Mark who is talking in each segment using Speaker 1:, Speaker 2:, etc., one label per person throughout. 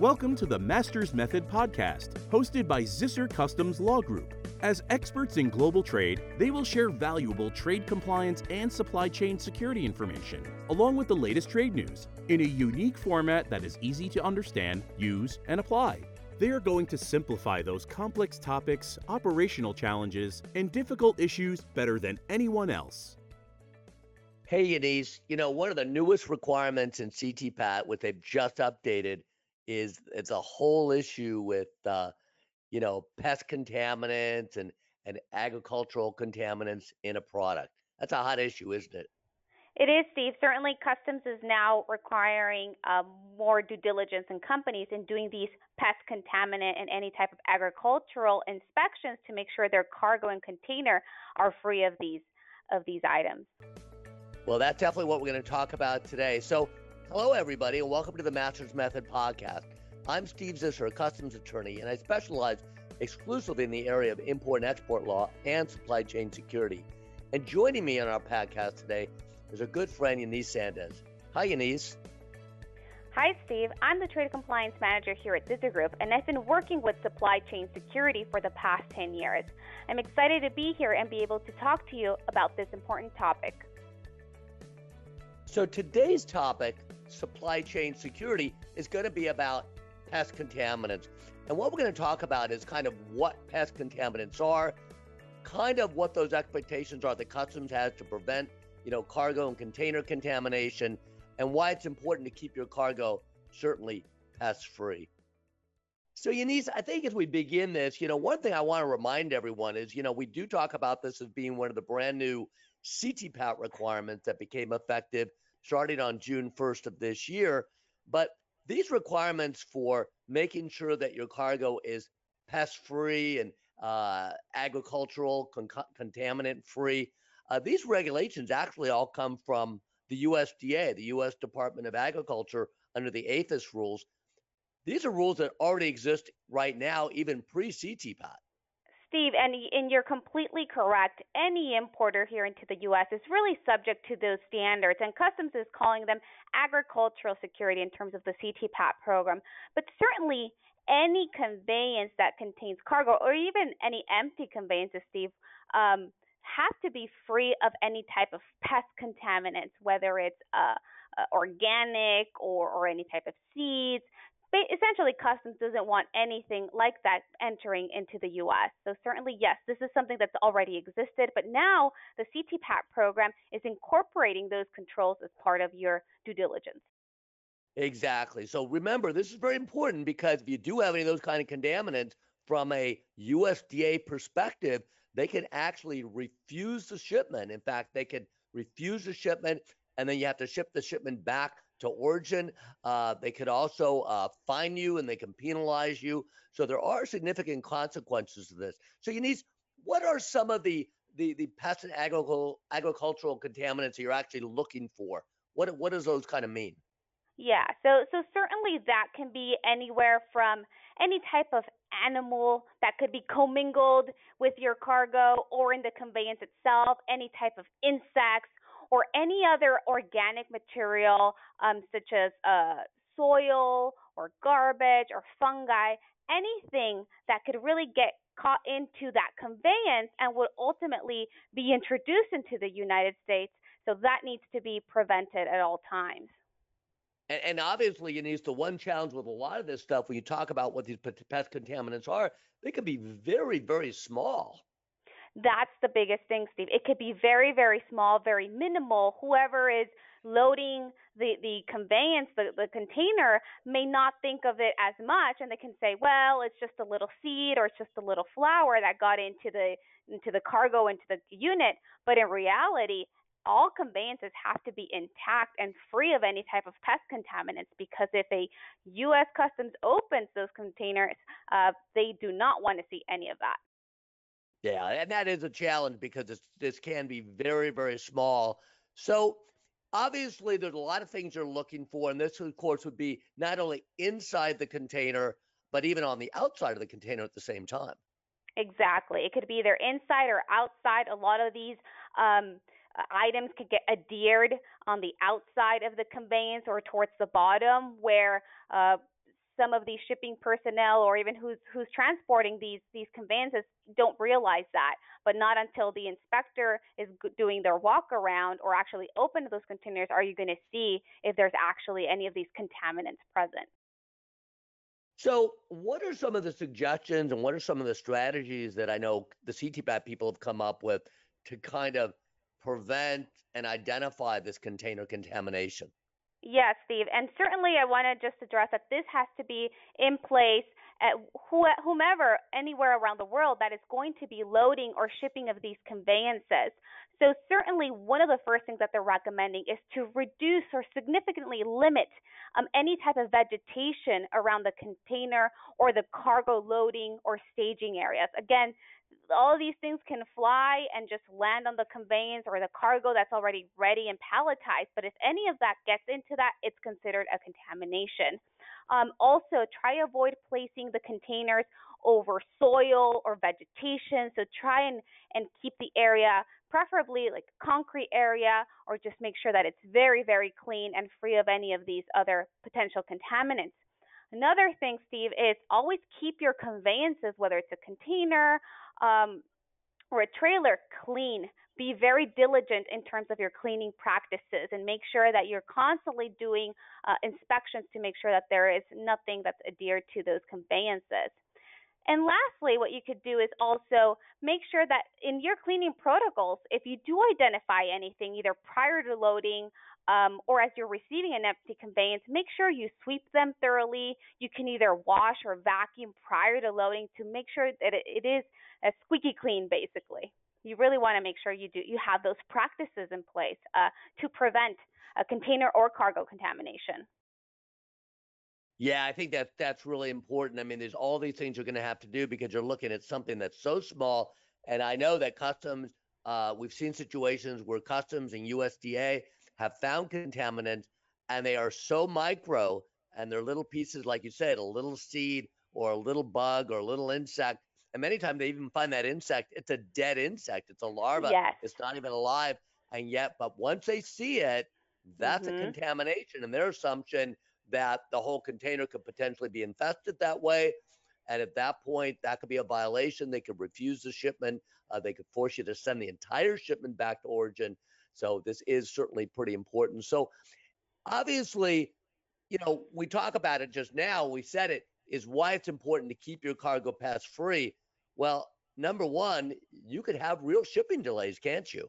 Speaker 1: Welcome to the Masters Method podcast, hosted by Zisser Customs Law Group. As experts in global trade, they will share valuable trade compliance and supply chain security information, along with the latest trade news, in a unique format that is easy to understand, use, and apply. They are going to simplify those complex topics, operational challenges, and difficult issues better than anyone else.
Speaker 2: Hey, Yanis, you know, one of the newest requirements in CTPAT, which they've just updated, is it's a whole issue with, uh, you know, pest contaminants and, and agricultural contaminants in a product. That's a hot issue, isn't it?
Speaker 3: It is, Steve. Certainly, customs is now requiring um, more due diligence in companies in doing these pest contaminant and any type of agricultural inspections to make sure their cargo and container are free of these of these items.
Speaker 2: Well, that's definitely what we're going to talk about today. So, hello everybody, and welcome to the Masters Method podcast. I'm Steve Zisser, a customs attorney, and I specialize exclusively in the area of import and export law and supply chain security. And joining me on our podcast today is a good friend Yanis Sandez. Hi, Yanis.
Speaker 3: Hi, Steve. I'm the Trade Compliance Manager here at Zisser Group, and I've been working with supply chain security for the past 10 years. I'm excited to be here and be able to talk to you about this important topic.
Speaker 2: So, today's topic, supply chain security, is going to be about pest contaminants. And what we're going to talk about is kind of what pest contaminants are, kind of what those expectations are that customs has to prevent you know, cargo and container contamination, and why it's important to keep your cargo certainly pest free. So, Yanis, I think as we begin this, you know, one thing I want to remind everyone is, you know, we do talk about this as being one of the brand new CTPAT requirements that became effective starting on June 1st of this year. But these requirements for making sure that your cargo is pest free and uh, agricultural, con- contaminant free uh, these regulations actually all come from the USDA, the U.S. Department of Agriculture, under the APHIS rules. These are rules that already exist right now, even pre CTPAT.
Speaker 3: Steve, and, and you're completely correct. Any importer here into the U.S. is really subject to those standards, and Customs is calling them agricultural security in terms of the CTPAT program. But certainly, any conveyance that contains cargo, or even any empty conveyances, Steve, um, have to be free of any type of pest contaminants, whether it's uh, uh, organic or, or any type of seeds. Essentially, customs doesn't want anything like that entering into the U.S. So certainly, yes, this is something that's already existed, but now the CTPAT program is incorporating those controls as part of your due diligence.
Speaker 2: Exactly. So remember, this is very important because if you do have any of those kind of contaminants from a USDA perspective, they can actually refuse the shipment. In fact, they can refuse the shipment and then you have to ship the shipment back to origin. Uh, they could also uh, fine you and they can penalize you. So there are significant consequences to this. So you need what are some of the the, the pest and agricultural agricultural contaminants you're actually looking for? What what does those kind of mean?
Speaker 3: Yeah, so so certainly that can be anywhere from any type of animal that could be commingled with your cargo or in the conveyance itself, any type of insects or any other organic material um, such as uh, soil or garbage or fungi, anything that could really get caught into that conveyance and would ultimately be introduced into the United States. So that needs to be prevented at all times.
Speaker 2: And, and obviously, Yanis, the one challenge with a lot of this stuff, when you talk about what these pest contaminants are, they can be very, very small.
Speaker 3: That's the biggest thing, Steve. It could be very, very small, very minimal. Whoever is loading the, the conveyance, the, the container, may not think of it as much, and they can say, well, it's just a little seed or it's just a little flower that got into the into the cargo into the unit. But in reality, all conveyances have to be intact and free of any type of pest contaminants because if a U.S. Customs opens those containers, uh, they do not want to see any of that.
Speaker 2: Yeah, and that is a challenge because this, can be very, very small. So obviously, there's a lot of things you're looking for, and this, of course, would be not only inside the container, but even on the outside of the container at the same time.
Speaker 3: Exactly. It could be either inside or outside. A lot of these um, items could get adhered on the outside of the conveyance or towards the bottom where uh, some of these shipping personnel or even who's who's transporting these these conveyances don't realize that but not until the inspector is doing their walk around or actually open those containers are you going to see if there's actually any of these contaminants present.
Speaker 2: So what are some of the suggestions and what are some of the strategies that i know the ctpat people have come up with to kind of prevent and identify this container contamination
Speaker 3: Yes, Steve. And certainly I want to just address that this has to be in place at whomever, anywhere around the world that is going to be loading or shipping of these conveyances. So, certainly, one of the first things that they're recommending is to reduce or significantly limit um, any type of vegetation around the container or the cargo loading or staging areas. Again, all these things can fly and just land on the conveyance or the cargo that's already ready and palletized. But if any of that gets into that, it's considered a contamination. Um, also, try avoid placing the containers over soil or vegetation. So try and, and keep the area preferably like concrete area or just make sure that it's very, very clean and free of any of these other potential contaminants. Another thing, Steve, is always keep your conveyances, whether it's a container um, or a trailer, clean. Be very diligent in terms of your cleaning practices and make sure that you're constantly doing uh, inspections to make sure that there is nothing that's adhered to those conveyances. And lastly, what you could do is also make sure that in your cleaning protocols, if you do identify anything, either prior to loading um, or as you're receiving an empty conveyance, make sure you sweep them thoroughly. You can either wash or vacuum prior to loading to make sure that it is a squeaky clean, basically. You really want to make sure you do you have those practices in place uh, to prevent a container or cargo contamination.
Speaker 2: Yeah, I think that that's really important. I mean, there's all these things you're going to have to do because you're looking at something that's so small. And I know that customs, uh, we've seen situations where customs and USDA have found contaminants and they are so micro and they're little pieces, like you said, a little seed or a little bug or a little insect. And many times they even find that insect, it's a dead insect, it's a larva,
Speaker 3: yes.
Speaker 2: it's not even alive. And yet, but once they see it, that's mm-hmm. a contamination. And their assumption that the whole container could potentially be infested that way. And at that point, that could be a violation. They could refuse the shipment. Uh, they could force you to send the entire shipment back to origin. So this is certainly pretty important. So obviously, you know, we talk about it just now. We said it is why it's important to keep your cargo pass free. Well, number one, you could have real shipping delays, can't you?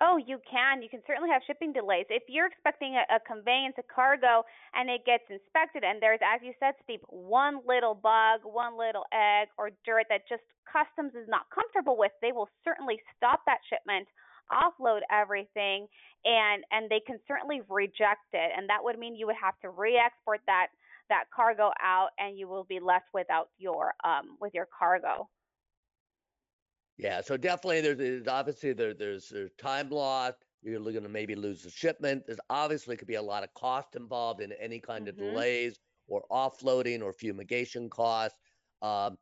Speaker 3: Oh, you can. You can certainly have shipping delays. If you're expecting a, a conveyance, a cargo, and it gets inspected, and there's, as you said, Steve, one little bug, one little egg, or dirt that just customs is not comfortable with, they will certainly stop that shipment, offload everything, and and they can certainly reject it. And that would mean you would have to re-export that that cargo out, and you will be left without your um with your cargo.
Speaker 2: Yeah, so definitely there's, there's obviously there, there's there's time loss. You're going to maybe lose the shipment. There's obviously could be a lot of cost involved in any kind mm-hmm. of delays or offloading or fumigation costs. Um,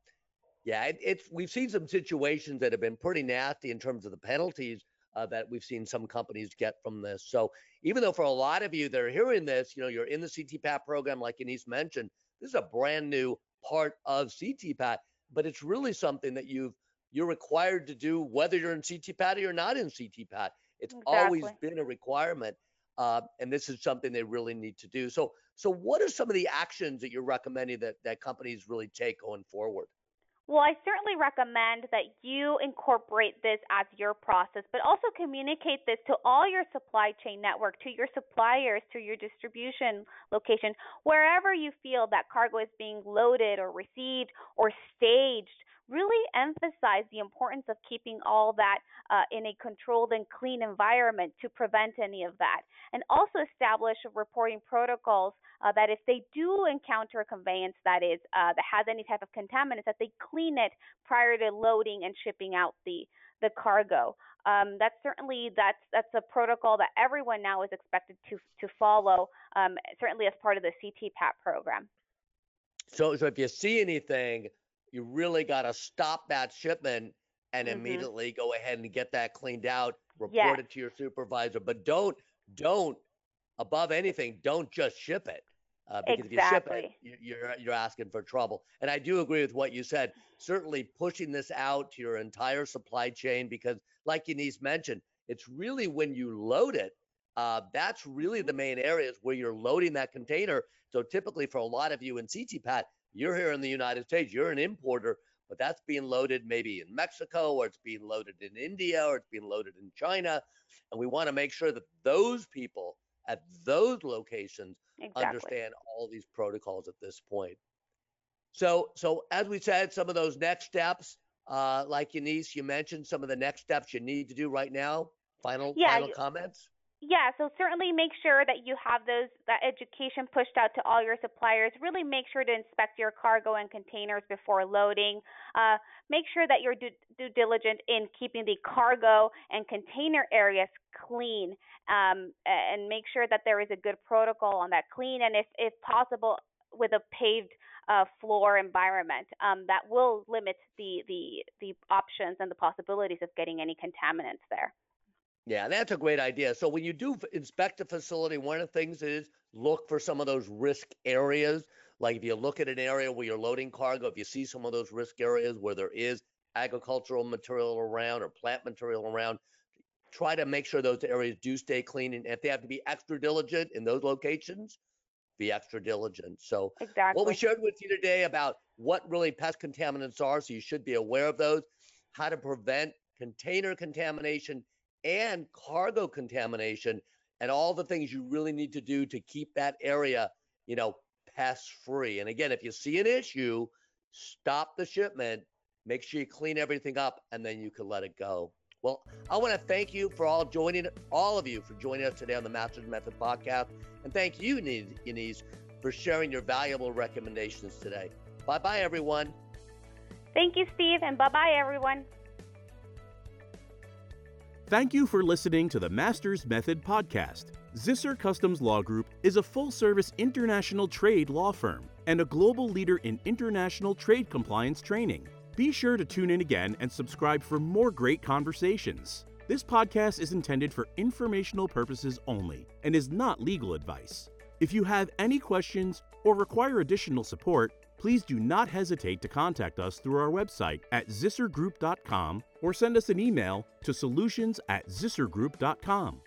Speaker 2: yeah, it, it's we've seen some situations that have been pretty nasty in terms of the penalties uh, that we've seen some companies get from this. So even though for a lot of you that are hearing this, you know, you're in the CTPAT program, like Yanis mentioned, this is a brand new part of CTPAT, but it's really something that you've you're required to do whether you're in CTPAT or you're not in CTPAT. It's exactly. always been a requirement, uh, and this is something they really need to do. So, so what are some of the actions that you're recommending that that companies really take going forward?
Speaker 3: Well, I certainly recommend that you incorporate this as your process, but also communicate this to all your supply chain network, to your suppliers, to your distribution location, wherever you feel that cargo is being loaded or received or staged really emphasize the importance of keeping all that uh, in a controlled and clean environment to prevent any of that. And also establish reporting protocols uh, that if they do encounter a conveyance that is uh, that has any type of contaminants, that they clean it prior to loading and shipping out the the cargo. Um, that's certainly that's that's a protocol that everyone now is expected to to follow. Um, certainly as part of the CTPAT program.
Speaker 2: So, so if you see anything you really got to stop that shipment and mm-hmm. immediately go ahead and get that cleaned out, report yes. it to your supervisor. But don't, don't, above anything, don't just ship it. Uh, because
Speaker 3: exactly.
Speaker 2: if you ship it, you're you're asking for trouble. And I do agree with what you said. Certainly pushing this out to your entire supply chain because, like Yanis mentioned, it's really when you load it. Uh, that's really the main areas where you're loading that container. So typically, for a lot of you in CTPAT, you're here in the United States, you're an importer, but that's being loaded maybe in Mexico or it's being loaded in India or it's being loaded in China. And we want to make sure that those people at those locations
Speaker 3: exactly.
Speaker 2: understand all these protocols at this point. So, so as we said, some of those next steps, uh, like Yanis, you mentioned some of the next steps you need to do right now. Final,
Speaker 3: yeah,
Speaker 2: final comments.
Speaker 3: Yeah, so certainly make sure that you have those that education pushed out to all your suppliers. Really make sure to inspect your cargo and containers before loading. Uh, make sure that you're due, due diligent in keeping the cargo and container areas clean, um, and make sure that there is a good protocol on that clean, and if if possible, with a paved uh, floor environment. Um, that will limit the the the options and the possibilities of getting any contaminants there.
Speaker 2: Yeah, that's a great idea. So when you do inspect a facility, one of the things is look for some of those risk areas. Like if you look at an area where you're loading cargo, if you see some of those risk areas where there is agricultural material around or plant material around, try to make sure those areas do stay clean. And if they have to be extra diligent in those locations, be extra diligent. So
Speaker 3: exactly.
Speaker 2: what we shared with you today about what really pest contaminants are, so you should be aware of those, how to prevent container contamination and cargo contamination and all the things you really need to do to keep that area, you know, pest free. And again, if you see an issue, stop the shipment, make sure you clean everything up, and then you can let it go. Well, I want to thank you for all joining, all of you for joining us today on the Masters Method podcast. And thank you, Yanis, for sharing your valuable recommendations today. Bye bye, everyone.
Speaker 3: Thank you, Steve, and bye bye, everyone.
Speaker 1: Thank you for listening to the Masters Method podcast. Zisser Customs Law Group is a full service international trade law firm and a global leader in international trade compliance training. Be sure to tune in again and subscribe for more great conversations. This podcast is intended for informational purposes only and is not legal advice. If you have any questions or require additional support, please do not hesitate to contact us through our website at zissergroup.com or send us an email to solutions at zissergroup.com.